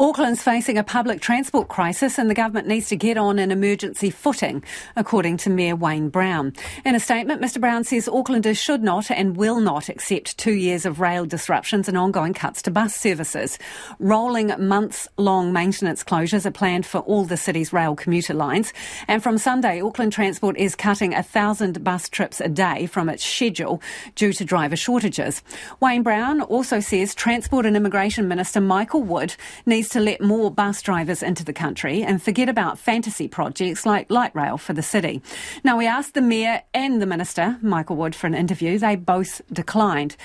Auckland's facing a public transport crisis and the government needs to get on an emergency footing, according to Mayor Wayne Brown. In a statement, Mr Brown says Aucklanders should not and will not accept two years of rail disruptions and ongoing cuts to bus services. Rolling months-long maintenance closures are planned for all the city's rail commuter lines. And from Sunday, Auckland Transport is cutting a thousand bus trips a day from its schedule due to driver shortages. Wayne Brown also says Transport and Immigration Minister Michael Wood needs to let more bus drivers into the country and forget about fantasy projects like light rail for the city. Now, we asked the Mayor and the Minister, Michael Wood, for an interview. They both declined.